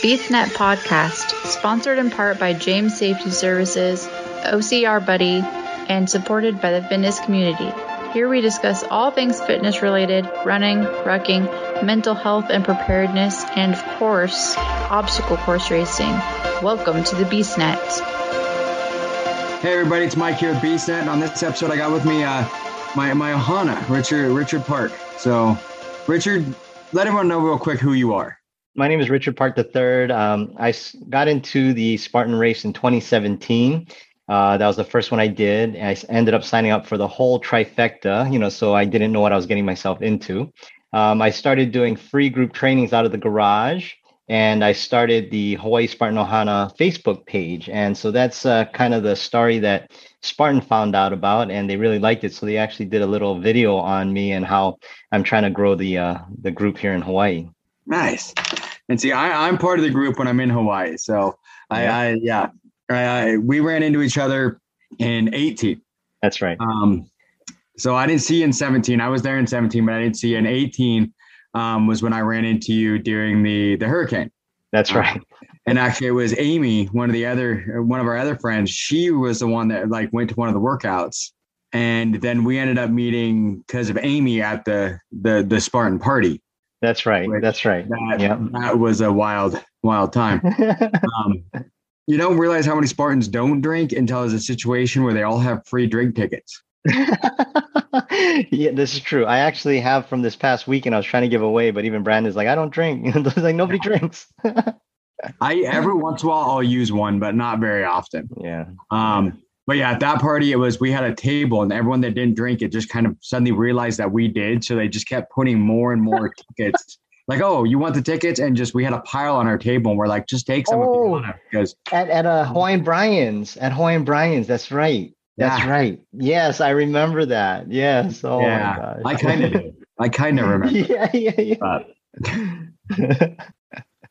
BeastNet Podcast, sponsored in part by James Safety Services, OCR Buddy, and supported by the fitness community. Here we discuss all things fitness related, running, rucking, mental health and preparedness, and of course, obstacle course racing. Welcome to the BeastNet. Hey everybody, it's Mike here with BeastNet, and on this episode I got with me uh, my my Ohana, Richard Richard Park. So, Richard, let everyone know real quick who you are. My name is Richard Park III. Um, I got into the Spartan race in 2017. Uh, that was the first one I did. I ended up signing up for the whole trifecta, you know, so I didn't know what I was getting myself into. Um, I started doing free group trainings out of the garage, and I started the Hawaii Spartan Ohana Facebook page. And so that's uh, kind of the story that Spartan found out about, and they really liked it. So they actually did a little video on me and how I'm trying to grow the uh, the group here in Hawaii. Nice. And see, I, I'm part of the group when I'm in Hawaii. So I, yeah, I, yeah I, I, we ran into each other in 18. That's right. Um, so I didn't see you in 17. I was there in 17, but I didn't see you in 18. Um, was when I ran into you during the the hurricane. That's right. Um, and actually, it was Amy, one of the other one of our other friends. She was the one that like went to one of the workouts, and then we ended up meeting because of Amy at the the the Spartan party. That's right. That's right. That, yep. that was a wild, wild time. um, you don't realize how many Spartans don't drink until there's a situation where they all have free drink tickets. yeah, this is true. I actually have from this past weekend. I was trying to give away, but even Brandon's like, I don't drink. like nobody drinks. I every once in a while I'll use one, but not very often. Yeah. Um, but yeah, at that party, it was we had a table, and everyone that didn't drink it just kind of suddenly realized that we did. So they just kept putting more and more tickets. Like, oh, you want the tickets? And just we had a pile on our table, and we're like, just take some oh, because at at uh, Hawaiian Brian's at Hawaiian Brian's. That's right. That's yeah. right. Yes, I remember that. Yes. Oh yeah, I kind of. I kind of remember. yeah, yeah, yeah. But,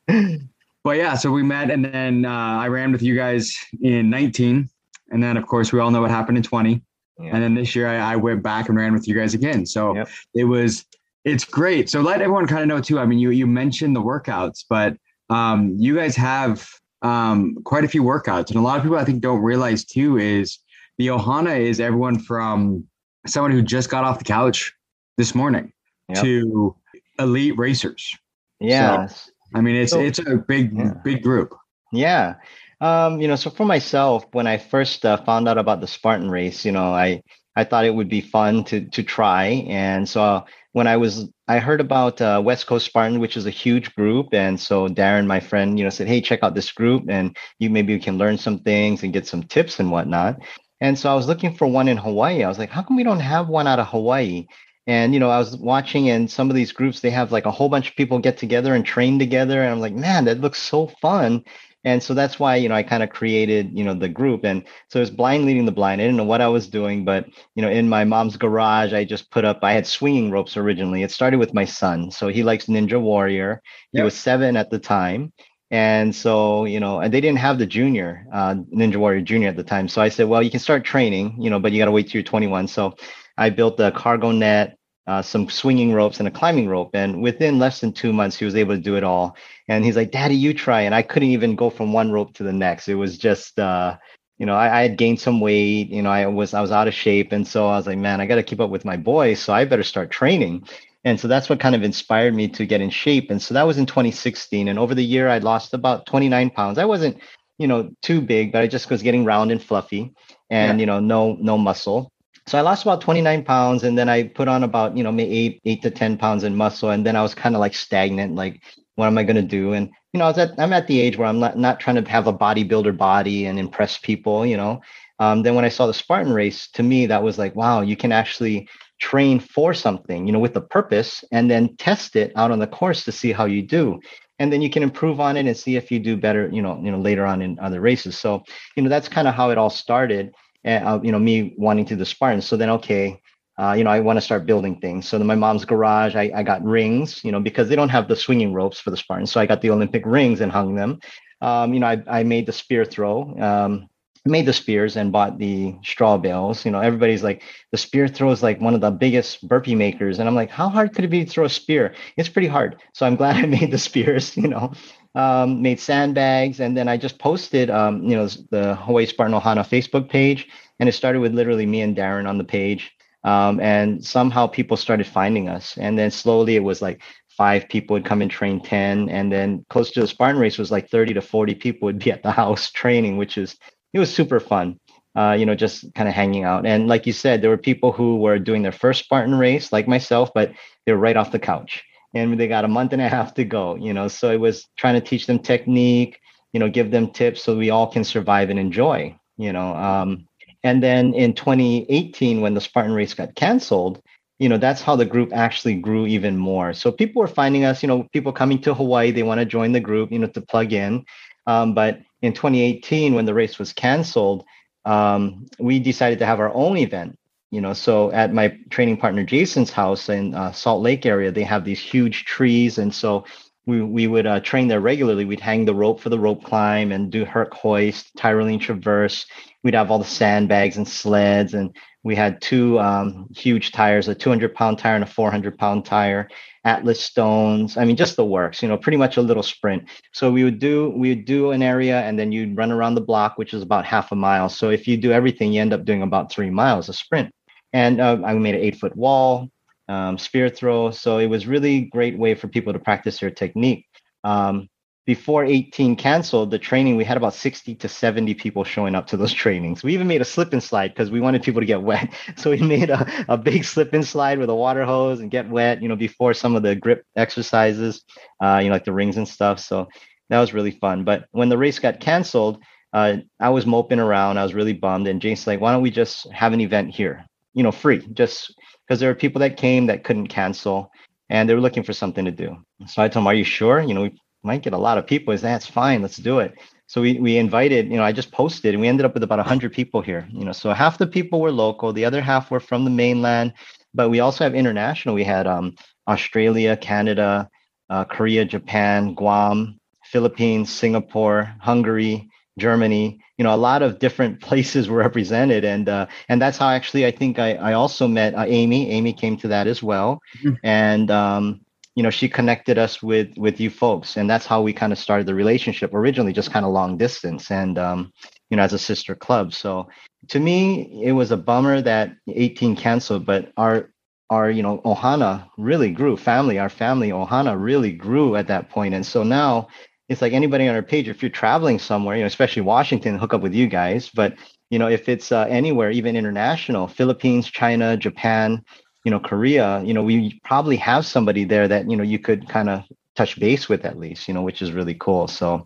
but yeah, so we met, and then uh, I ran with you guys in 19 and then, of course, we all know what happened in 20. Yeah. And then this year I, I, went back and ran with you guys again. So yep. it was, it's great. So let everyone kind of know too. I mean, you, you mentioned the workouts, but um, you guys have um, quite a few workouts. And a lot of people I think don't realize too is the Ohana is everyone from someone who just got off the couch this morning yep. to elite racers. Yeah. So, I mean, it's, so, it's a big, yeah. big group. Yeah. Um, you know, so for myself, when I first uh, found out about the Spartan race, you know, I I thought it would be fun to to try, and so uh, when I was I heard about uh, West Coast Spartan, which is a huge group, and so Darren, my friend, you know, said, "Hey, check out this group, and you maybe you can learn some things and get some tips and whatnot." And so I was looking for one in Hawaii. I was like, "How come we don't have one out of Hawaii?" And you know, I was watching, and some of these groups they have like a whole bunch of people get together and train together, and I'm like, "Man, that looks so fun." And so that's why you know i kind of created you know the group. And so it was blind leading the blind. I didn't know what i was doing but you know in my mom's garage i just put up i had swinging ropes originally. It started with my son. So he likes ninja warrior. He was seven at the time. And so you know and they didn't have the junior uh, ninja warrior junior at the time. So i said well you can start training you know but you got to wait till you're 21 so i built the cargo net uh, some swinging ropes and a climbing rope. And within less than two months, he was able to do it all. And he's like, Daddy, you try. And I couldn't even go from one rope to the next. It was just, uh, you know, I, I, had gained some weight. You know, I was I was out of shape, and so I was like, man, I got to keep up with my boys. So I better start training. And so that's what kind of inspired me to get in shape. And so that was in 2016. And over the year, I lost about 29 pounds. I wasn't, you know, too big, but I just was getting round and fluffy, and yeah. you know, no no muscle. So I lost about 29 pounds and then I put on about, you know, maybe eight, eight to 10 pounds in muscle. And then I was kind of like stagnant, like, what am I going to do? And, you know, I was at, I'm at the age where I'm not, not trying to have a bodybuilder body and impress people, you know. Um, then when I saw the Spartan race, to me, that was like, wow, you can actually train for something, you know, with a purpose and then test it out on the course to see how you do. And then you can improve on it and see if you do better, you know, you know, later on in other races. So, you know, that's kind of how it all started and uh, you know me wanting to do the Spartans. So then, okay, uh, you know, I want to start building things. So my mom's garage, I, I got rings, you know, because they don't have the swinging ropes for the Spartans. So I got the Olympic rings and hung them. Um, you know, I, I made the spear throw, um, made the spears and bought the straw bales. You know, everybody's like, the spear throw is like one of the biggest burpee makers. And I'm like, how hard could it be to throw a spear? It's pretty hard. So I'm glad I made the spears, you know. Um, made sandbags, and then I just posted, um, you know, the Hawaii Spartan Ohana Facebook page, and it started with literally me and Darren on the page, um, and somehow people started finding us, and then slowly it was like five people would come and train 10 and then close to the spartan race was like 30 to 40 people would be at the house training which is it was super fun uh, you know just kind of hanging out. And like you said there were people who were doing their first spartan race like myself but they were right off the couch and they got a month and a half to go you know? So it was trying to teach them technique you know give them tips so we all can survive and enjoy you know? Um, and then in 2018 when the spartan race got canceled you know that's how the group actually grew even more. So people were finding us you know people coming to hawaii they want to join the group you know to plug in. Um, but in 2018 when the race was canceled um, we decided to have our own event you know so at my training partner jason's house in uh, salt lake area they have these huge trees and so we, we would uh, train there regularly. We'd hang the rope for the rope climb and do herc hoist tyrolean traverse. We'd have all the sandbags and sleds and we had two um, huge tires a 200 pound tire and a 400 pound tire atlas stones i mean just the works you know pretty much a little sprint. So we would do we would do an area and then you'd run around the block which is about half a mile. So if you do everything you end up doing about three miles a sprint and uh, I made an eight foot wall, um, spear throw. So it was really great way for people to practice their technique. Um, before 18 canceled the training, we had about 60 to 70 people showing up to those trainings. We even made a slip and slide because we wanted people to get wet. So we made a, a big slip and slide with a water hose and get wet, you know, before some of the grip exercises, uh, you know, like the rings and stuff. So that was really fun. But when the race got canceled, uh, I was moping around. I was really bummed. And Jason's like, why don't we just have an event here? You know, free just because there were people that came that couldn't cancel and they were looking for something to do. So I told them, Are you sure? You know, we might get a lot of people. Is that's fine, let's do it. So we we invited, you know, I just posted and we ended up with about hundred people here. You know, so half the people were local, the other half were from the mainland, but we also have international. We had um, Australia, Canada, uh, Korea, Japan, Guam, Philippines, Singapore, Hungary, Germany, you know, a lot of different places were represented, and uh, and that's how actually I think I I also met uh, Amy. Amy came to that as well, mm-hmm. and um, you know, she connected us with with you folks, and that's how we kind of started the relationship. Originally, just kind of long distance, and um, you know, as a sister club. So to me, it was a bummer that 18 canceled, but our our you know ohana really grew family our family ohana really grew at that point and so now it's like anybody on our page if you're traveling somewhere you know especially washington hook up with you guys but you know if it's uh, anywhere even international philippines china japan you know korea you know we probably have somebody there that you know you could kind of touch base with at least you know which is really cool so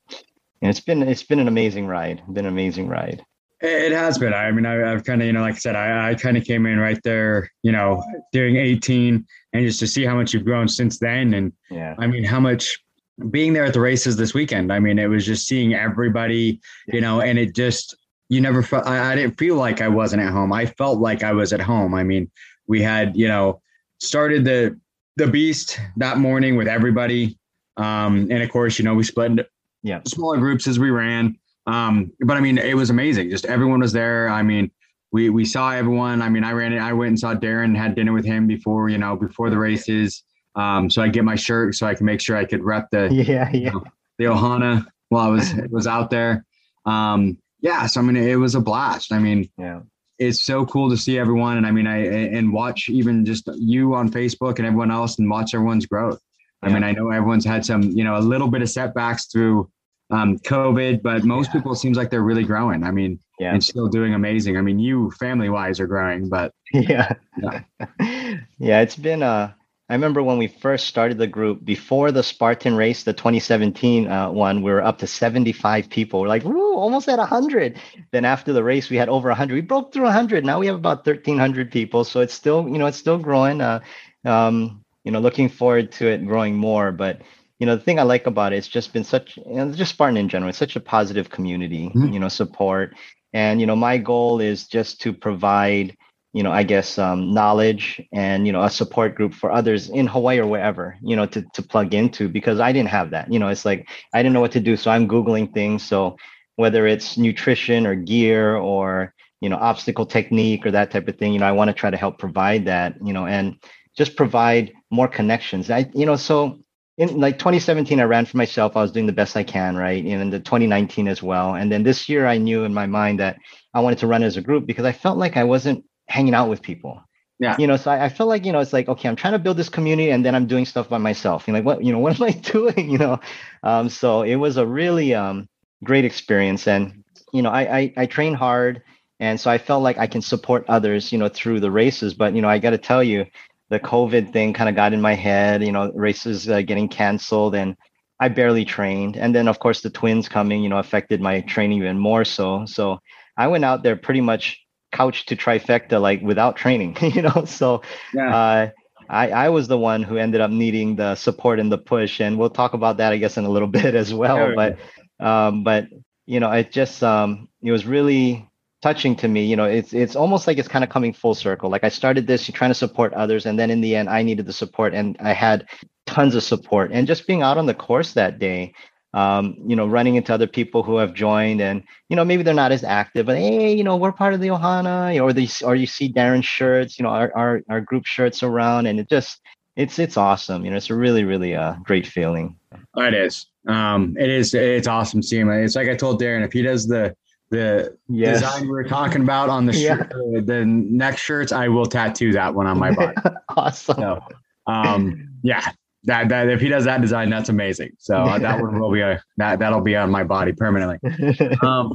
and it's been it's been an amazing ride been an amazing ride it has been. I mean, I, have kind of, you know, like I said, I, I kind of came in right there, you know, during 18 and just to see how much you've grown since then. And yeah, I mean, how much being there at the races this weekend, I mean, it was just seeing everybody, you know, and it just, you never felt, I, I didn't feel like I wasn't at home. I felt like I was at home. I mean, we had, you know, started the, the beast that morning with everybody. Um, and of course, you know, we split into yeah. smaller groups as we ran. Um, but I mean, it was amazing. Just everyone was there. I mean, we, we saw everyone. I mean, I ran it. I went and saw Darren, had dinner with him before, you know, before the races. Um, so I get my shirt so I can make sure I could rep the yeah yeah you know, the Ohana while I was was out there. Um, yeah, so I mean it was a blast. I mean, yeah, it's so cool to see everyone, and I mean I and watch even just you on Facebook and everyone else, and watch everyone's growth. Yeah. I mean, I know everyone's had some, you know, a little bit of setbacks through um, COVID, but most yeah. people seems like they're really growing. I mean, yeah. and still doing amazing. I mean, you family wise are growing, but yeah, yeah, yeah it's been uh I remember when we first started the group before the Spartan race, the 2017 uh, one, we were up to 75 people. We're like, Ooh, almost at 100. Then after the race, we had over 100. We broke through 100. Now we have about 1,300 people. So it's still, you know, it's still growing. Uh, um, you know, looking forward to it growing more. But you know, the thing I like about it, it's just been such, you know, just Spartan in general, it's such a positive community, mm-hmm. you know, support. And you know, my goal is just to provide you know, I guess um, knowledge and you know a support group for others in Hawaii or wherever, you know, to to plug into because I didn't have that. You know, it's like I didn't know what to do, so I'm googling things. So whether it's nutrition or gear or you know obstacle technique or that type of thing, you know, I want to try to help provide that. You know, and just provide more connections. I you know so in like 2017, I ran for myself. I was doing the best I can, right? And in the 2019 as well. And then this year, I knew in my mind that I wanted to run as a group because I felt like I wasn't hanging out with people. Yeah. You know, so I, I felt like, you know, it's like, okay, I'm trying to build this community and then I'm doing stuff by myself. You know, like, what, you know, what am I doing? You know, um, so it was a really um, great experience. And, you know, I, I, I train hard. And so I felt like I can support others, you know, through the races. But, you know, I got to tell you, the COVID thing kind of got in my head, you know, races uh, getting canceled and I barely trained. And then, of course, the twins coming, you know, affected my training even more so. So I went out there pretty much couch to trifecta, like without training, you know. So yeah. uh, I, I was the one who ended up needing the support and the push. And we'll talk about that, I guess, in a little bit as well. Sure. But, um, but, you know, it just, um, it was really touching to me you know it's it's almost like it's kind of coming full circle like i started this trying to support others and then in the end i needed the support and i had tons of support and just being out on the course that day um, you know running into other people who have joined and you know maybe they're not as active but hey you know we're part of the ohana or these, or you see darren's shirts you know our, our our group shirts around and it just it's it's awesome you know it's a really really uh, great feeling it is um it is it's awesome seeing it it's like i told darren if he does the the yes. design we were talking about on the shirt, yeah. the neck shirts, I will tattoo that one on my body. awesome. So, um, yeah, that that if he does that design, that's amazing. So uh, that one will be a that that'll be on my body permanently. Um,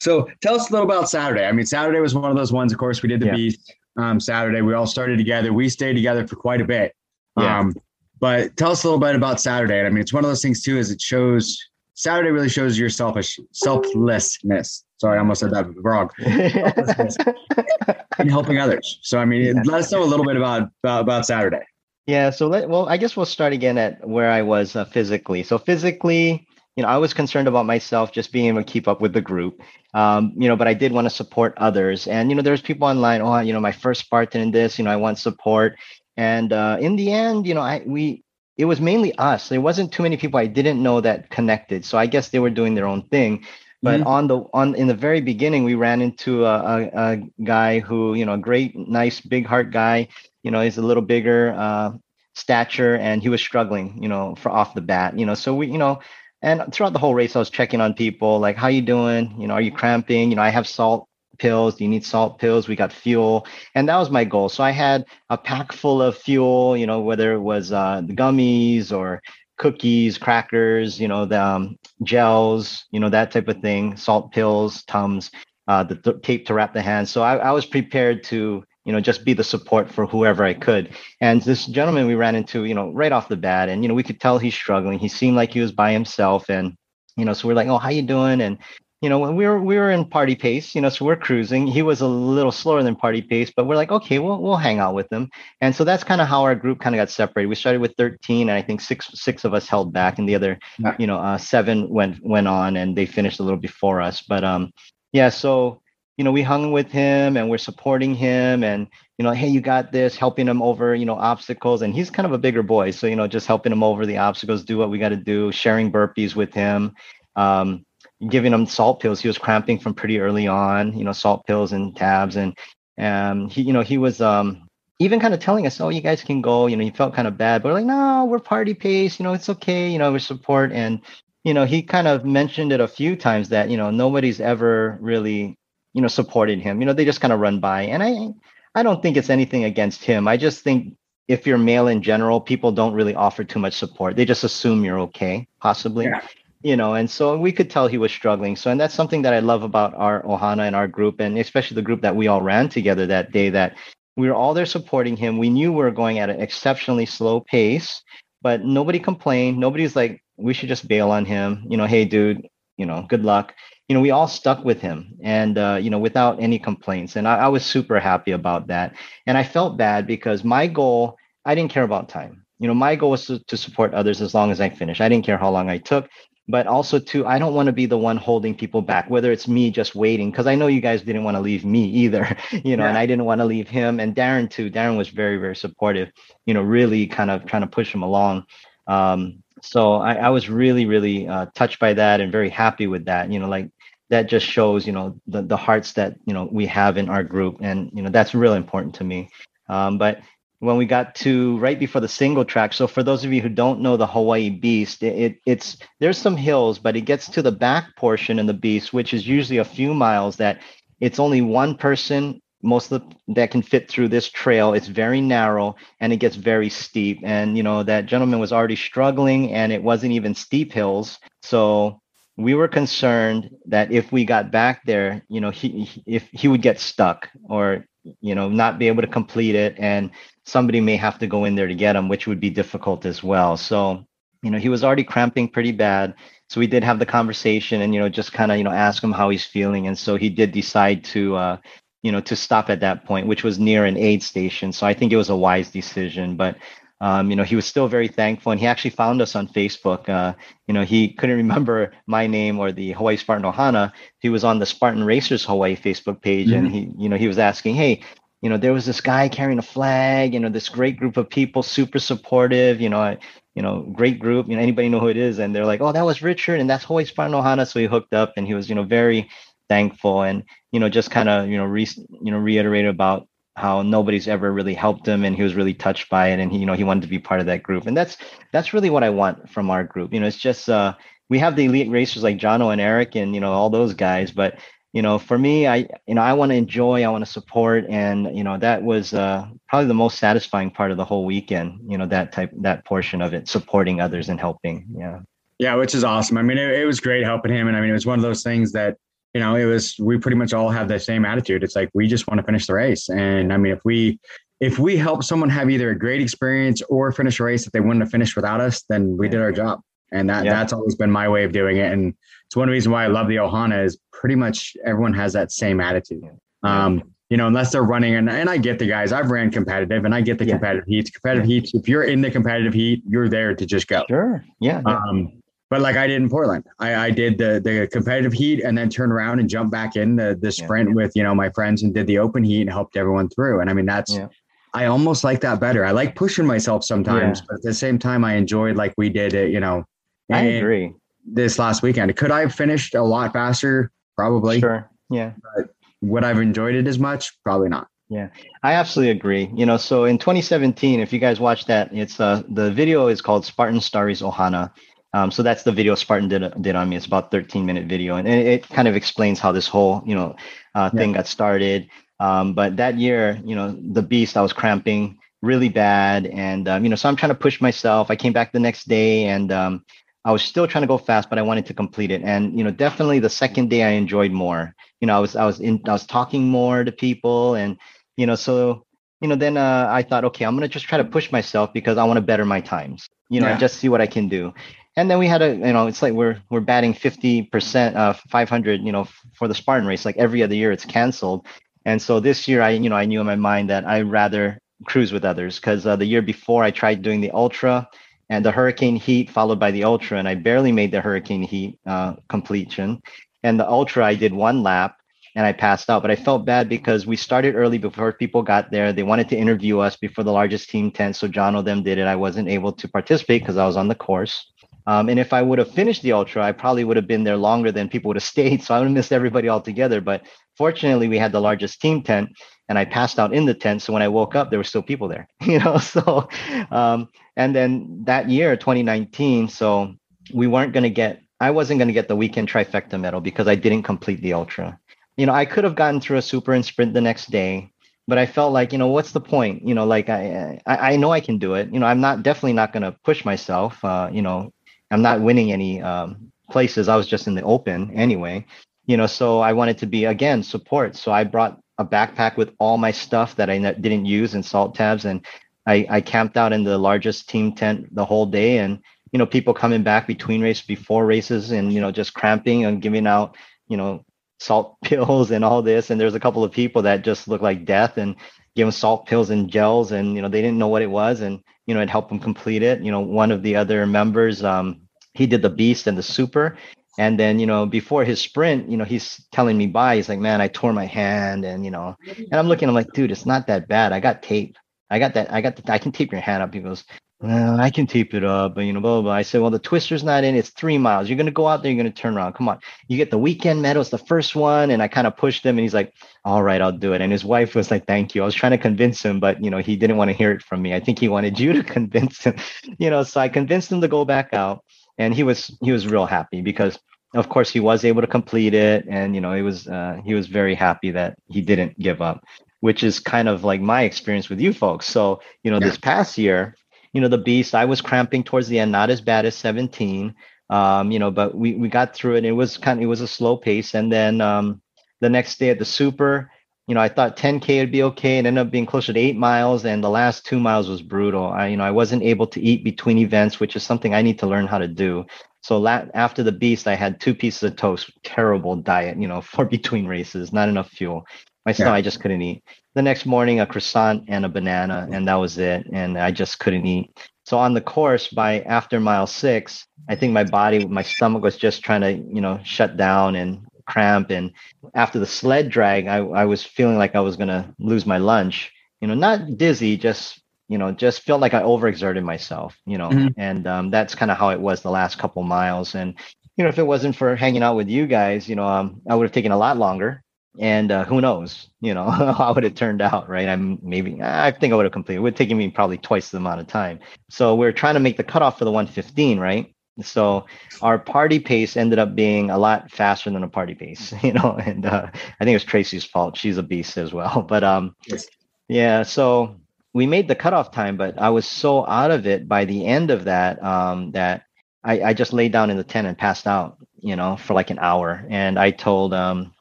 so tell us a little about Saturday. I mean, Saturday was one of those ones. Of course, we did the yeah. beast um, Saturday. We all started together. We stayed together for quite a bit. Yeah. Um, but tell us a little bit about Saturday. I mean, it's one of those things too. Is it shows Saturday really shows your selfish selflessness. Sorry, I almost said that wrong. and helping others. So I mean, yeah. let us know a little bit about about, about Saturday. Yeah. So let, well, I guess we'll start again at where I was uh, physically. So physically, you know, I was concerned about myself just being able to keep up with the group. Um, you know, but I did want to support others. And you know, there's people online. Oh, you know, my first Spartan in this. You know, I want support. And uh, in the end, you know, I we it was mainly us. There wasn't too many people I didn't know that connected. So I guess they were doing their own thing. But mm-hmm. on the on in the very beginning, we ran into a, a, a, guy who, you know, a great, nice, big heart guy. You know, he's a little bigger uh, stature, and he was struggling. You know, for off the bat. You know, so we, you know, and throughout the whole race, I was checking on people, like, how you doing? You know, are you cramping? You know, I have salt pills? Do you need salt pills? We got fuel. And that was my goal. So I had a pack full of fuel, you know, whether it was uh, the gummies or cookies, crackers, you know, the um, gels, you know, that type of thing, salt pills, Tums, uh, the th- tape to wrap the hands. So I, I was prepared to, you know, just be the support for whoever I could. And this gentleman we ran into, you know, right off the bat, and you know, we could tell he's struggling. He seemed like he was by himself, and you know, so we're like, oh, how you doing? And you know, when we were we were in party pace, you know, so we're cruising. He was a little slower than party pace, but we're like, okay, we'll we'll hang out with him. And so that's kind of how our group kind of got separated. We started with 13, and I think six six of us held back, and the other, you know, uh, seven went went on, and they finished a little before us. But um, yeah, so you know, we hung with him, and we're supporting him, and you know, hey, you got this, helping him over, you know, obstacles. And he's kind of a bigger boy, so you know, just helping him over the obstacles, do what we got to do, sharing burpees with him. Um, giving him salt pills. He was cramping from pretty early on, you know, salt pills and tabs. And um, he, you know, he was um, even kind of telling us, oh, you guys can go. You know, he felt kind of bad, but we're like, no, we're party pace. You know, it's okay. You know, we support. And, you know, he kind of mentioned it a few times that, you know, nobody's ever really, you know, supported him. You know, they just kind of run by. And I, I don't think it's anything against him. I just think if you're male in general, people don't really offer too much support. They just assume you're okay, possibly. Yeah you know and so we could tell he was struggling so and that's something that i love about our ohana and our group and especially the group that we all ran together that day that we were all there supporting him we knew we were going at an exceptionally slow pace but nobody complained nobody's like we should just bail on him you know hey dude you know good luck. You know we all stuck with him and uh, you know without any complaints. And I, I was super happy about that. And i felt bad because my goal i didn't care about time. You know my goal was to, to support others as long as i finished. I didn't care how long i took. But also too i don't want to be the one holding people back whether it's me just waiting because i know you guys didn't want to leave me either you know yeah. and i didn't want to leave him. And darren too. Darren was very very supportive you know really kind of trying to push him along. Um, so I, I, was really really uh, touched by that and very happy with that you know like that just shows you know the, the hearts that you know we have in our group and you know that's really important to me um, but when we got to right before the single track. So for those of you who don't know the Hawaii Beast, it, it, it's there's some hills, but it gets to the back portion in the Beast, which is usually a few miles. That it's only one person most of the, that can fit through this trail. It's very narrow and it gets very steep. And you know that gentleman was already struggling, and it wasn't even steep hills. So we were concerned that if we got back there, you know, he if he would get stuck or you know not be able to complete it and somebody may have to go in there to get him which would be difficult as well so you know he was already cramping pretty bad so we did have the conversation and you know just kind of you know ask him how he's feeling and so he did decide to uh you know to stop at that point which was near an aid station so i think it was a wise decision but um, you know, he was still very thankful, and he actually found us on Facebook. Uh, you know, he couldn't remember my name or the Hawaii Spartan Ohana. He was on the Spartan Racers Hawaii Facebook page, mm-hmm. and he, you know, he was asking, "Hey, you know, there was this guy carrying a flag. You know, this great group of people, super supportive. You know, you know, great group. You know, anybody know who it is?" And they're like, "Oh, that was Richard, and that's Hawaii Spartan Ohana." So he hooked up, and he was, you know, very thankful, and you know, just kind of, you know, re- you know, reiterated about how nobody's ever really helped him and he was really touched by it and he you know he wanted to be part of that group. And that's that's really what i want from our group. You know it's just uh we have the elite racers like jono and eric and you know all those guys but you know for me i you know i want to enjoy i want to support and you know that was uh probably the most satisfying part of the whole weekend you know that type that portion of it supporting others and helping. Yeah. Yeah which is awesome. I mean it, it was great helping him and i mean it was one of those things that you know, it was we pretty much all have the same attitude. It's like we just want to finish the race. And I mean, if we if we help someone have either a great experience or finish a race that they wouldn't have finished without us, then we did our job. And that yeah. that's always been my way of doing it. And it's one reason why I love the Ohana is pretty much everyone has that same attitude. Um, you know, unless they're running and, and I get the guys, I've ran competitive and I get the yeah. competitive heats. Competitive yeah. heats, if you're in the competitive heat, you're there to just go. Sure. Yeah. Um, but like I did in Portland, I, I did the the competitive heat and then turned around and jumped back in the the sprint yeah. with you know my friends and did the open heat and helped everyone through. And I mean that's yeah. I almost like that better. I like pushing myself sometimes, yeah. but at the same time I enjoyed like we did it. You know, I agree. This last weekend, could I have finished a lot faster? Probably. Sure. Yeah. But would I've enjoyed it as much? Probably not. Yeah, I absolutely agree. You know, so in 2017, if you guys watch that, it's uh the video is called Spartan Stories Ohana. Um, so that's the video Spartan did, did on me. It's about 13 minute video, and it, it kind of explains how this whole you know uh, thing yeah. got started. Um, but that year, you know, the beast, I was cramping really bad, and um, you know, so I'm trying to push myself. I came back the next day, and um, I was still trying to go fast, but I wanted to complete it. And you know, definitely the second day I enjoyed more. You know, I was I was in I was talking more to people, and you know, so you know, then uh, I thought, okay, I'm gonna just try to push myself because I want to better my times. You know, yeah. and just see what I can do and then we had a you know it's like we're we're batting 50% uh 500 you know for the spartan race like every other year it's canceled and so this year i you know i knew in my mind that i'd rather cruise with others because uh, the year before i tried doing the ultra and the hurricane heat followed by the ultra and i barely made the hurricane heat uh, completion and the ultra i did one lap and I passed out. But I felt bad because we started early before people got there. They wanted to interview us before the largest team tent. So John of them did it. I wasn't able to participate because I was on the course. Um, and if I would have finished the ultra, I probably would have been there longer than people would have stayed. So I would have missed everybody altogether. But fortunately, we had the largest team tent, and I passed out in the tent. So when I woke up, there were still people there. You know, so um, and then that year, 2019, so we weren't going to get. I wasn't going to get the weekend trifecta medal because I didn't complete the ultra. You know, I could have gotten through a super and sprint the next day, but I felt like, you know, what's the point? You know, like I, I, I know I can do it. You know, I'm not definitely not going to push myself. Uh, you know, I'm not winning any um, places. I was just in the open anyway, you know. So I wanted to be again support. So I brought a backpack with all my stuff that I didn't use and salt tabs, and I, I camped out in the largest team tent the whole day. And you know, people coming back between races, before races, and you know, just cramping and giving out, you know, salt pills and all this. And there's a couple of people that just look like death and give them salt pills and gels, and you know, they didn't know what it was, and you know, it helped them complete it. You know, one of the other members, um, he did the beast and the super and then you know before his sprint you know he's telling me bye he's like man i tore my hand and you know and i'm looking i'm like dude it's not that bad i got tape i got that i got the, i can tape your hand up he goes well, I can tape it up, but you know, blah, blah, blah. I said, well, the twister's not in. It's three miles. You're going to go out there. You're going to turn around. Come on. You get the weekend medal. It's the first one. And I kind of pushed him and he's like, all right, I'll do it. And his wife was like, thank you. I was trying to convince him, but you know, he didn't want to hear it from me. I think he wanted you to convince him, you know, so I convinced him to go back out and he was, he was real happy because of course he was able to complete it. And, you know, it was, uh, he was very happy that he didn't give up which is kind of like my experience with you folks. So, you know, yeah. this past year, you know, the beast, I was cramping towards the end, not as bad as 17. Um, you know, but we we got through it. It was kind of it was a slow pace. And then um the next day at the super, you know, I thought 10K would be okay. It ended up being closer to eight miles, and the last two miles was brutal. I, you know, I wasn't able to eat between events, which is something I need to learn how to do. So la- after the beast, I had two pieces of toast. Terrible diet, you know, for between races, not enough fuel. My stomach, yeah. I just couldn't eat. The next morning, a croissant and a banana, and that was it. And I just couldn't eat. So on the course, by after mile six, I think my body, my stomach was just trying to, you know, shut down and cramp. And after the sled drag, I, I was feeling like I was gonna lose my lunch. You know, not dizzy, just you know, just felt like I overexerted myself. You know, mm-hmm. and um, that's kind of how it was the last couple miles. And you know, if it wasn't for hanging out with you guys, you know, um, I would have taken a lot longer and uh, who knows you know how would it turned out right i'm maybe i think i would have completed it would have taken me probably twice the amount of time so we're trying to make the cutoff for the 115 right so our party pace ended up being a lot faster than a party pace you know and uh, i think it was tracy's fault she's a beast as well but um yes. yeah so we made the cutoff time but i was so out of it by the end of that um that I, I just laid down in the tent and passed out you know for like an hour and i told um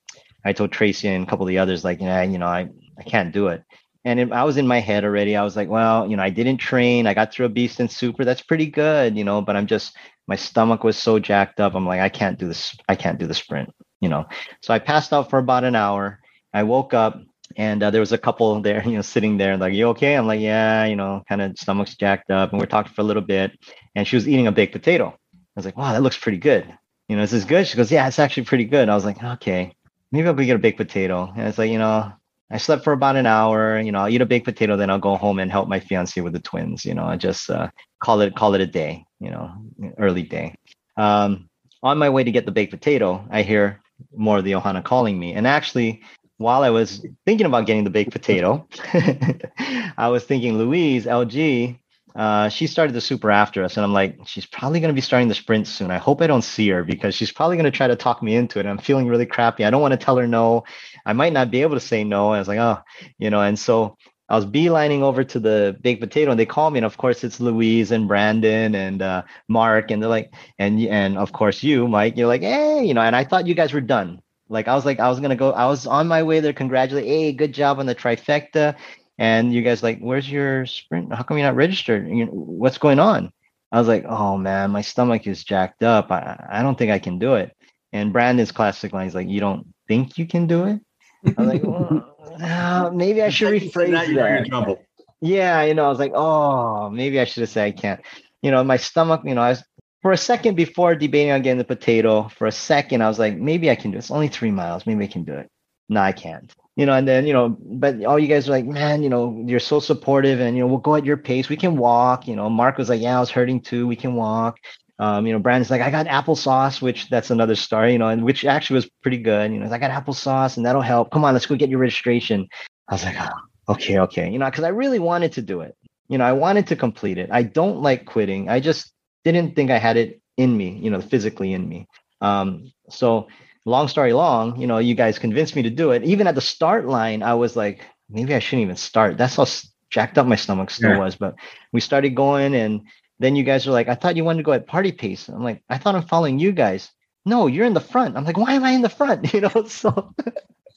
I told Tracy and a couple of the others, like, yeah, you know, I, I can't do it. And it, I was in my head already. I was like, well, you know, I didn't train. I got through a beast and super. That's pretty good, you know, but I'm just, my stomach was so jacked up. I'm like, I can't do this. I can't do the sprint, you know. So I passed out for about an hour. I woke up and uh, there was a couple there, you know, sitting there like, you okay? I'm like, yeah, you know, kind of stomach's jacked up. And we're talking for a little bit. And she was eating a baked potato. I was like, wow, that looks pretty good. You know, is this good? She goes, yeah, it's actually pretty good. I was like, okay maybe I'll go get a baked potato. And it's like, you know, I slept for about an hour. You know, I'll eat a baked potato, then I'll go home and help my fiance with the twins. You know, I just uh, call it call it a day. You know, early day. Um, on my way to get the baked potato, I hear more of the Ohana calling me. And actually, while I was thinking about getting the baked potato, I was thinking, Louise, LG, uh, she started the super after us, and I'm like, she's probably going to be starting the sprint soon. I hope I don't see her because she's probably going to try to talk me into it. I'm feeling really crappy. I don't want to tell her no. I might not be able to say no. I was like, oh, you know, and so I was beelining over to the baked potato, and they call me, and of course it's Louise and Brandon and uh, Mark, and they're like, and and of course you, Mike, you're like, hey, you know, and I thought you guys were done. Like I was like, I was gonna go, I was on my way there, congratulate, hey, good job on the trifecta and you guys like where's your sprint? How come you're not registered? What's going on? I was like oh man my stomach is jacked up. I, I don't think i can do it. And brandon's classic line is like you don't think you can do it? I was like uh, maybe i should rephrase that yeah you know i was like oh maybe i should have said i can't you know my stomach you know i was for a second before debating on getting the potato for a second i was like maybe i can do it it's only three miles maybe i can do it no i can't you know, and then, you know, but all you guys are like, man, you know, you're so supportive and, you know, we'll go at your pace. We can walk. You know, Mark was like, yeah, I was hurting too. We can walk. Um, you know, Brandon's like, I got applesauce, which that's another story, you know, and which actually was pretty good. You know, I got applesauce and that'll help. Come on, let's go get your registration. I was like, oh, okay, okay. You know, because I really wanted to do it. You know, I wanted to complete it. I don't like quitting. I just didn't think I had it in me, you know, physically in me. Um, so long story long, you know, you guys convinced me to do it. Even at the start line, I was like, maybe I shouldn't even start. That's how jacked up my stomach still yeah. was. But we started going, and then you guys were like, I thought you wanted to go at party pace. I'm like, I thought I'm following you guys. No, you're in the front. I'm like, why am I in the front? You know, so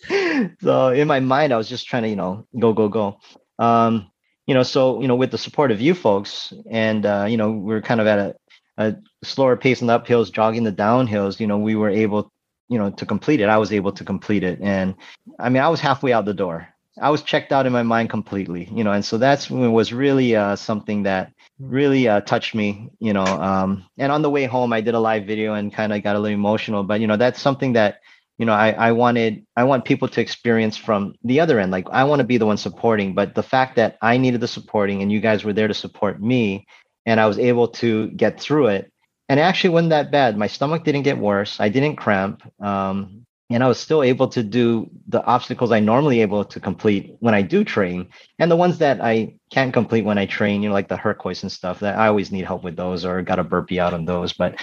so in my mind, I was just trying to, you know, go, go, go. Um, you know, so you know, with the support of you folks, and uh, you know, we are kind of at a, a slower pace in the uphills, jogging the downhills. You know, we were able you know to complete it i was able to complete it and i mean i was halfway out the door i was checked out in my mind completely you know and so that's when it was really uh, something that really uh, touched me you know um, and on the way home i did a live video and kind of got a little emotional but you know that's something that you know I, I wanted i want people to experience from the other end like i want to be the one supporting but the fact that i needed the supporting and you guys were there to support me and I was able to get through it. And it actually wasn't that bad. My stomach didn't get worse. I didn't cramp. Um, and I was still able to do the obstacles I normally able to complete when I do train, and the ones that I can't complete when I train, you know, like the Herc hoist and stuff. That I always need help with those, or got a burpee out on those. But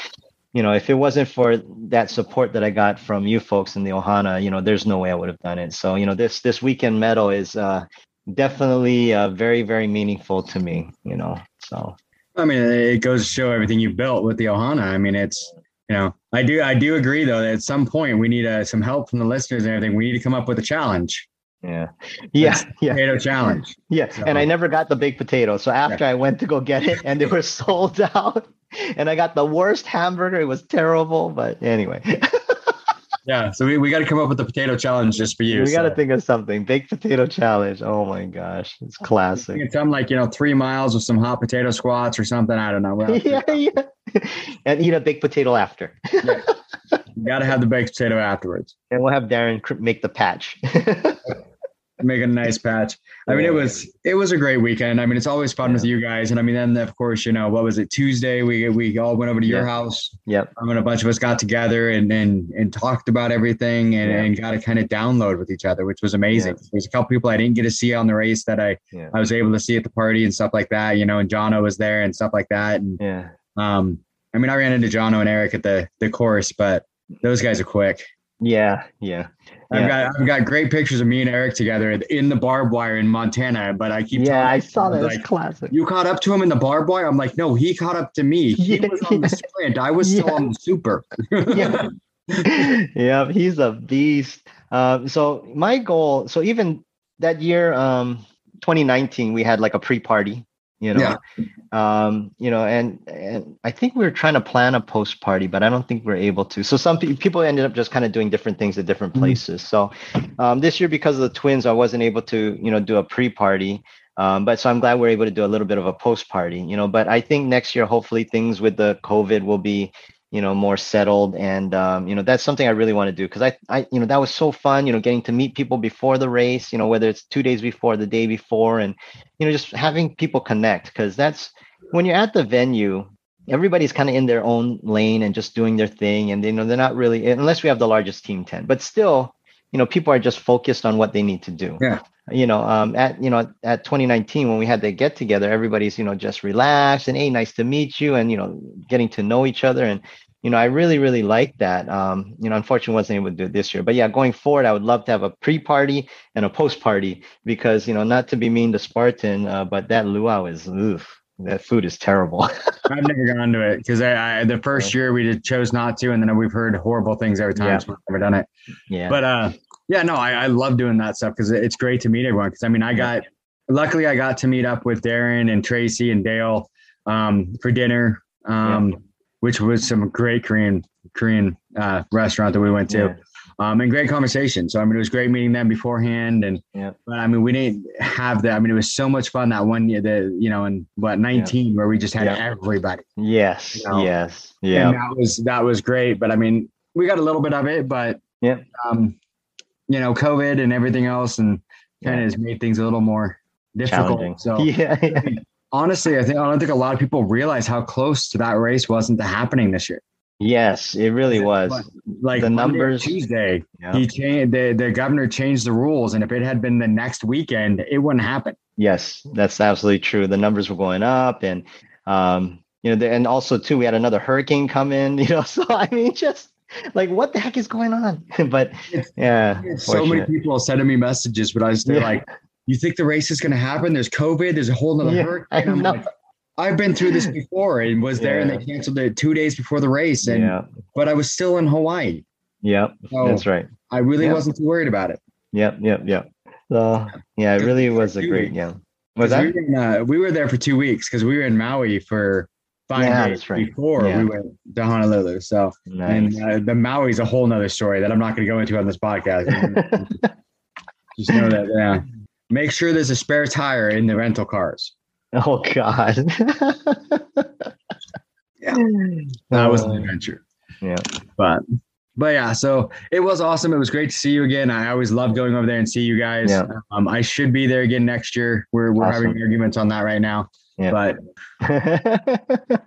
you know, if it wasn't for that support that I got from you folks in the Ohana, you know, there's no way I would have done it. So you know, this this weekend medal is uh, definitely uh, very very meaningful to me. You know, so. I mean, it goes to show everything you built with the Ohana. I mean, it's you know, I do I do agree though that at some point we need uh, some help from the listeners and everything. We need to come up with a challenge. Yeah. Yeah. yeah. Potato challenge. Yeah. So. And I never got the big potato. So after yeah. I went to go get it and they were sold out and I got the worst hamburger. It was terrible. But anyway. yeah. So we, we got to come up with the potato challenge just for you. We so. got to think of something. Baked potato challenge. Oh my gosh. It's classic. It's something like, you know, three miles with some hot potato squats or something. I don't know. yeah. Yeah. and eat a baked potato after. yeah. You got to have the baked potato afterwards. And we'll have Darren make the patch make a nice patch. I mean, it was it was a great weekend. I mean, it's always fun yeah. with you guys, and I mean, then of course, you know, what was it Tuesday? We we all went over to your house. Yep. I mean, a bunch of us got together and and and talked about everything and, and got to kind of download with each other, which was amazing. There's a couple people I didn't get to see on the race that I I was able to see at the party and stuff like that. You know, and Jono was there and stuff like that. And yeah. Um, I mean, I ran into Jono and Eric at the the course, but those guys are quick. Yeah, yeah. I've got I've got great pictures of me and Eric together in the barbed wire in Montana, but I keep yeah I saw that. Like, classic. You caught up to him in the barbed wire. I'm like, no, he caught up to me. He yeah, was on the sprint. I was still on the super. yeah, yeah, he's a beast. Um, so my goal, so even that year, um, 2019, we had like a pre-party you know yeah. um you know and and i think we were trying to plan a post party but i don't think we are able to so some pe- people ended up just kind of doing different things at different mm-hmm. places mm-hmm. so um this year because of the twins i wasn't able to you know do a pre party um, but so I'm glad we're able to do a little bit of a post party, you know. But I think next year, hopefully, things with the COVID will be you know more settled. And um, you know that's something i really want to do because I, I you know that was so fun you know getting to meet people before the race you know whether it's two days before the day before and you know just having people connect because that's when you're at the venue everybody's kind of in their own lane and just doing their thing and you know they're not really unless we have the largest team 10 but still you know people are just focused on what they need to do. Yeah. You know um at you know at 2019 when we had the get together everybody's you know just relaxed and hey nice to meet you and you know getting to know each other. And you know i really really like that. Um you know unfortunately wasn't able to do it this year. But yeah going forward i would love to have a pre-party and a post-party because you know not to be mean to spartan uh, but that luau is oof that food is terrible. I've never gone to it because I, I, the first year we just chose not to, and then we've heard horrible things every time. Yeah. So we've never done it. Yeah. But uh, yeah, no, I, I love doing that stuff because it's great to meet everyone. Because I mean, I got luckily I got to meet up with Darren and Tracy and Dale um, for dinner, um, yeah. which was some great Korean Korean uh, restaurant that we went to. Yeah. Um, and great conversation. So I mean, it was great meeting them beforehand, and yeah. but I mean, we didn't have that. I mean, it was so much fun that one year, the you know, in what nineteen, yeah. where we just had yeah. everybody. Yes, you know? yes, yeah. And that was that was great. But I mean, we got a little bit of it, but yeah, um, you know, COVID and everything else, and kind of has made things a little more difficult. So yeah, yeah. honestly, I think I don't think a lot of people realize how close to that race wasn't to happening this year. Yes, it really was. Like the numbers Tuesday, yeah. he changed the, the governor changed the rules, and if it had been the next weekend, it wouldn't happen. Yes, that's absolutely true. The numbers were going up, and um, you know, the, and also too, we had another hurricane come in. You know, so I mean, just like what the heck is going on but yeah so many people are sending me messages but i was yeah. like you think the race is going to happen there's covid there's a whole other yeah, hurricane I've been through this before and was there yeah. and they canceled it two days before the race and yeah. but I was still in Hawaii. Yep. So that's right. I really wasn't too worried about it. Yep, yep, yep. So yeah, it really was a great yeah. Was that? We were, in, uh, we were there for two weeks because we were in Maui for five yeah, days right. before yeah. we went to Honolulu. So, nice. and uh, the Maui's a whole nother story that I'm not going to go into on this podcast. Just know that, yeah. Make sure there's a spare tire in the rental cars. Oh God. yeah. That was an adventure. Yeah. But but yeah, so it was awesome. It was great to see you again. I always love going over there and see you guys. Yeah. Um, I should be there again next year. We're we're awesome. having arguments on that right now. Yeah. But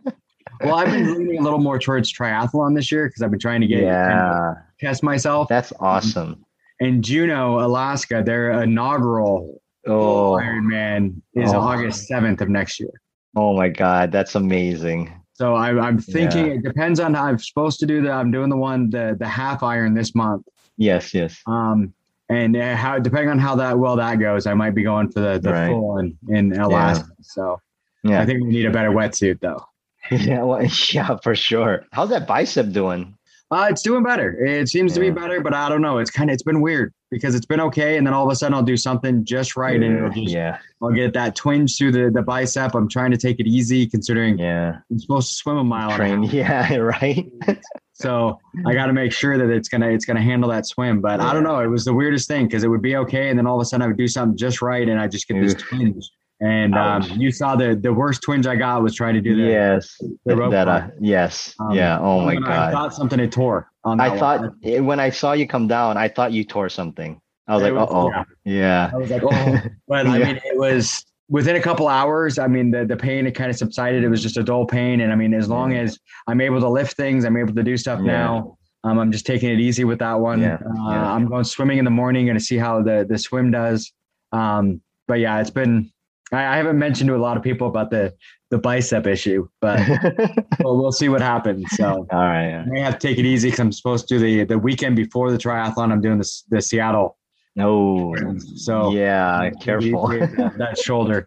well, I've been leaning a little more towards triathlon this year because I've been trying to get yeah. test myself. That's awesome. In Juneau, Alaska, their inaugural oh. Iron Man is oh. August 7th of next year. Oh my God, that's amazing. So I, am thinking yeah. it depends on how I'm supposed to do that. I'm doing the one the the half iron this month. Yes, yes. Um, and uh, how depending on how that well that goes, I might be going for the the right. full in in Alaska. Yeah. So yeah, I think we need a better wetsuit though. Yeah, well, yeah, for sure. How's that bicep doing? Uh, it's doing better. It seems yeah. to be better, but I don't know. It's kind of it's been weird because it's been okay, and then all of a sudden I'll do something just right, yeah. and it'll just yeah. I'll get that twinge through the, the bicep. I'm trying to take it easy, considering yeah I'm supposed to swim a mile. Train, yeah, right. so I got to make sure that it's gonna it's gonna handle that swim. But yeah. I don't know. It was the weirdest thing because it would be okay, and then all of a sudden I would do something just right, and I just get this twinge. And um, you saw the the worst twinge I got was trying to do the yes the rope that uh, yes um, yeah oh my god I thought something had tore. I thought when I saw you come down, I thought you tore something. I was it like, oh yeah. yeah. I was like, oh, but I mean, it was within a couple hours. I mean, the the pain it kind of subsided. It was just a dull pain, and I mean, as long as I'm able to lift things, I'm able to do stuff yeah. now. Um, I'm just taking it easy with that one. Yeah. Uh, I'm going swimming in the morning, going to see how the the swim does. Um, but yeah, it's been I, I haven't mentioned to a lot of people about the the bicep issue, but well, we'll see what happens. So, all right, yeah. I may have to take it easy because I'm supposed to do the the weekend before the triathlon. I'm doing this the Seattle. No, so yeah, careful that shoulder.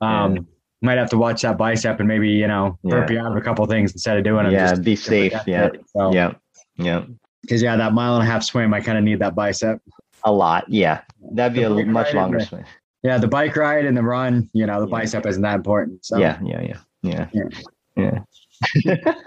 Um, yeah. might have to watch that bicep and maybe you know burp yeah. you out of a couple things instead of doing it. Yeah, be safe. Yeah, so, yeah, yeah. Because yeah, that mile and a half swim, I kind of need that bicep. A lot, yeah. That'd be a much longer swim yeah, the bike ride and the run, you know, the yeah. bicep isn't that important. So yeah, yeah, yeah, yeah, yeah. yeah.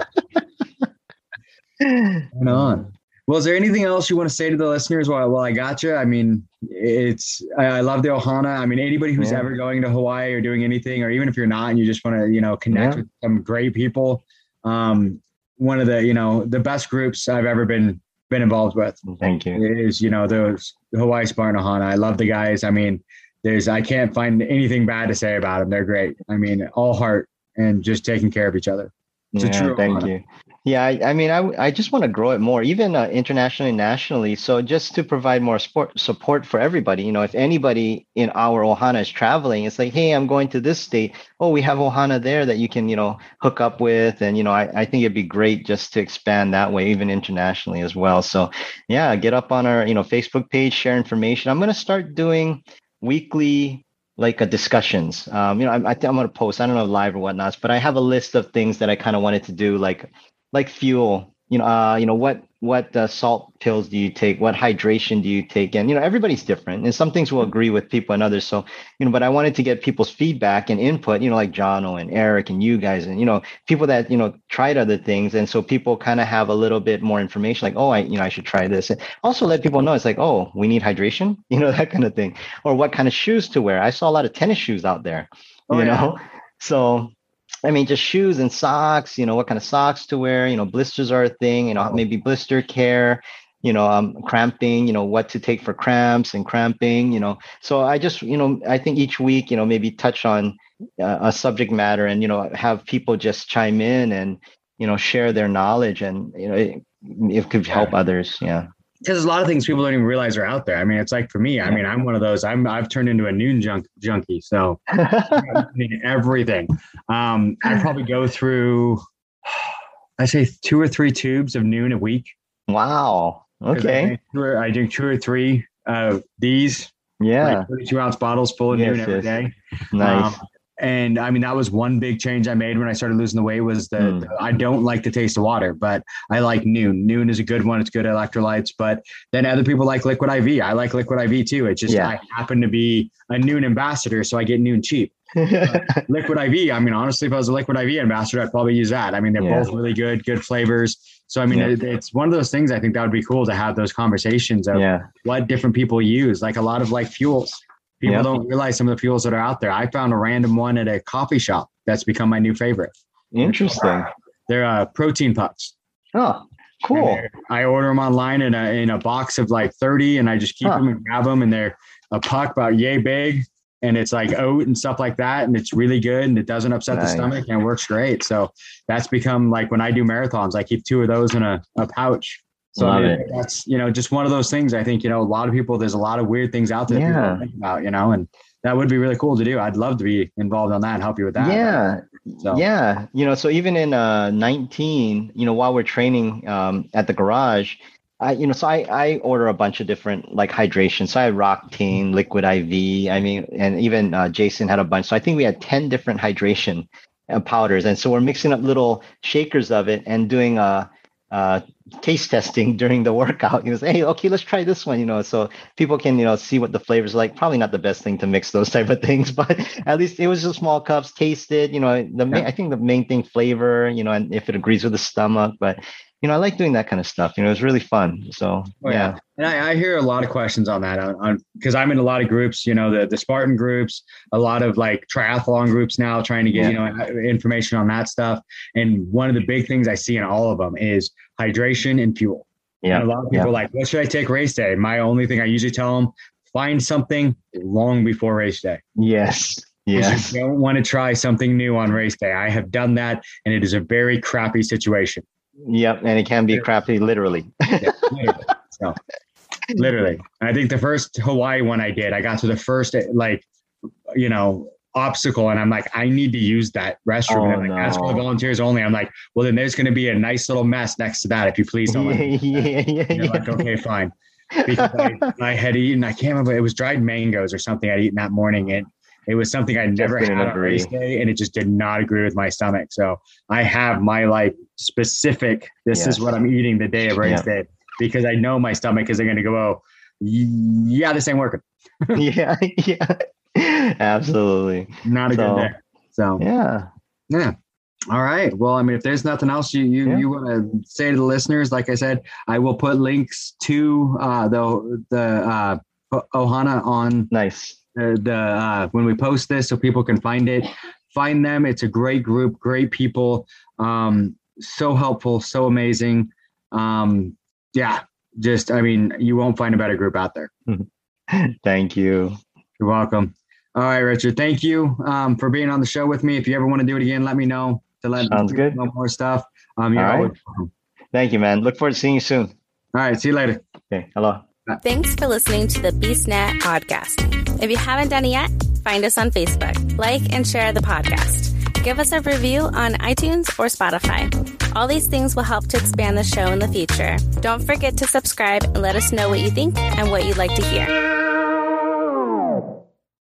Right on. Well, is there anything else you want to say to the listeners while, while I got you? I mean, it's I, I love the Ohana. I mean, anybody who's yeah. ever going to Hawaii or doing anything, or even if you're not and you just want to, you know, connect yeah. with some great people, um, one of the, you know, the best groups I've ever been been involved with. Thank you. Is you know those Hawaii Spartan Ohana. I love the guys. I mean, there's I can't find anything bad to say about them. They're great. I mean, all heart and just taking care of each other. It's yeah, thank honor. you. Yeah, I, I mean, I, I just want to grow it more, even uh, internationally, nationally. So just to provide more support support for everybody. You know, if anybody in our Ohana is traveling, it's like, hey, I'm going to this state. Oh, we have Ohana there that you can, you know, hook up with, and you know, I, I think it'd be great just to expand that way, even internationally as well. So, yeah, get up on our you know Facebook page, share information. I'm going to start doing weekly like a discussions. Um, you know, I, I think I'm gonna post. I don't know live or whatnot, but I have a list of things that I kind of wanted to do, like like fuel you know, uh, you know what what uh, salt pills do you take? What hydration do you take? And you know, everybody's different, and some things will agree with people and others. So you know, but I wanted to get people's feedback and input. You know, like john and Eric and you guys, and you know, people that you know tried other things, and so people kind of have a little bit more information. Like, oh, I you know, I should try this. And also let people know it's like, oh, we need hydration. You know, that kind of thing, or what kind of shoes to wear. I saw a lot of tennis shoes out there. Oh, you yeah. know, so I mean, just shoes and socks, you know, what kind of socks to wear, you know, blisters are a thing, you know, maybe blister care, you know, um, cramping, you know, what to take for cramps and cramping, you know. So I just, you know, I think each week, you know, maybe touch on uh, a subject matter and, you know, have people just chime in and, you know, share their knowledge and, you know, it, it could help others. Yeah because a lot of things people don't even realize are out there. I mean, it's like for me, I mean, I'm one of those. I'm I've turned into a Nuun junk junkie, so I mean, everything. Um, I probably go through, I say two or three tubes of Nuun a week. Wow. Okay. I, I do two or three of these. Yeah. Like 32 ounce bottles full of yes, Nuun every yes. day. Nice. Um, and I mean that was one big change I made when I started losing the weight was that mm. I don't like the taste of water, but I like Nuun. Nuun is a good one; it's good electrolytes. But then other people like Liquid IV. I like Liquid IV too. It's just yeah. I happen to be a Nuun ambassador, so I get Nuun cheap. liquid IV. I mean, honestly, if I was a Liquid IV ambassador, I'd probably use that. I mean, they're yeah. both really good, good flavors. So I mean, yeah. it, it's one of those things. I think that would be cool to have those conversations of what different people use, like a lot of like fuels People yep. don't realize some of the fuels that are out there. I found a random one at a coffee shop that's become my new favorite. Interesting. They're uh, protein pucks. Oh, cool. I order them online in a in a box of like 30 and I just keep huh. them and grab them and they're a puck about yay big and it's like oat and stuff like that. And it's really good and it doesn't upset nice. the stomach and it works great. So that's become like when I do marathons, I keep two of those in a, a pouch. So I mean, that's, you know, just one of those things. I think, you know, a lot of people, there's a lot of weird things out there yeah. think about, you know, and that would be really cool to do. I'd love to be involved on that and help you with that. Yeah. So. Yeah. You know, so even in uh, 19, you know, while we're training um, at the garage, I, you know, so I, I order a bunch of different like hydration. So I had Roctane, Liquid IV. I mean, and even uh, Jason had a bunch. So I think we had 10 different hydration uh, powders. And so we're mixing up little shakers of it and doing a, uh, taste testing during the workout. You know, say, hey, okay, let's try this one. You know, so people can you know see what the flavors like. Probably not the best thing to mix those type of things, but at least it was just small cups, tasted. You know, the main, I think the main thing flavor. You know, and if it agrees with the stomach, but you know, I like doing that kind of stuff. You know, it's really fun. So oh, yeah. yeah. And I, I, hear a lot of questions on that on because I'm in a lot of groups, you know, the the Spartan groups, a lot of like triathlon groups now trying to get, yeah. you know, information on that stuff. And one of the big things I see in all of them is hydration and fuel. Yeah. And a lot of people yeah. like, what should I take race day? My only thing I usually tell them, find something long before race day. Yes. Yes. You don't want to try something new on race day. I have done that and it is a very crappy situation. Yep, and it can be crappy literally. yeah, literally. So, literally. I think the first Hawaii one I did, I got to the first like, you know, obstacle, and I'm like, I need to use that restroom. Oh, and I'm like, no. that's for the volunteers only. I'm like, well, then there's going to be a nice little mess next to that if you please don't. Yeah, yeah, yeah, yeah. Like, okay, fine. Because I, I had eaten, I can't remember, it was dried mangoes or something I'd eaten that morning, and it was something I never had on race day, and it just did not agree with my stomach. So I have my like specific. This yes. is what I'm eating the day of race yeah. day because I know my stomach isn't going to go. Oh, yeah, this ain't working. yeah, yeah, absolutely. Not a so, good day. So yeah, yeah. All right. Well, I mean, if there's nothing else you you, yeah. you want to say to the listeners, like I said, I will put links to uh, the the uh, Ohana on nice the, the uh, when we post this so people can find it. Find them. It's a great group, great people. Um, so helpful, so amazing. Um, yeah, just I mean, you won't find a better group out there. Thank you. You're welcome. All right, Richard. Thank you um, for being on the show with me. If you ever want to do it again, let me know to let Sounds good. know more stuff. Um, All right. Thank you, man. Look forward to seeing you soon. All right. See you later. Okay. Hello. Thanks for listening to the BeastNet podcast. If you haven't done it yet, find us on Facebook, like and share the podcast. Give us a review on iTunes or Spotify. All these things will help to expand the show in the future. Don't forget to subscribe and let us know what you think and what you'd like to hear.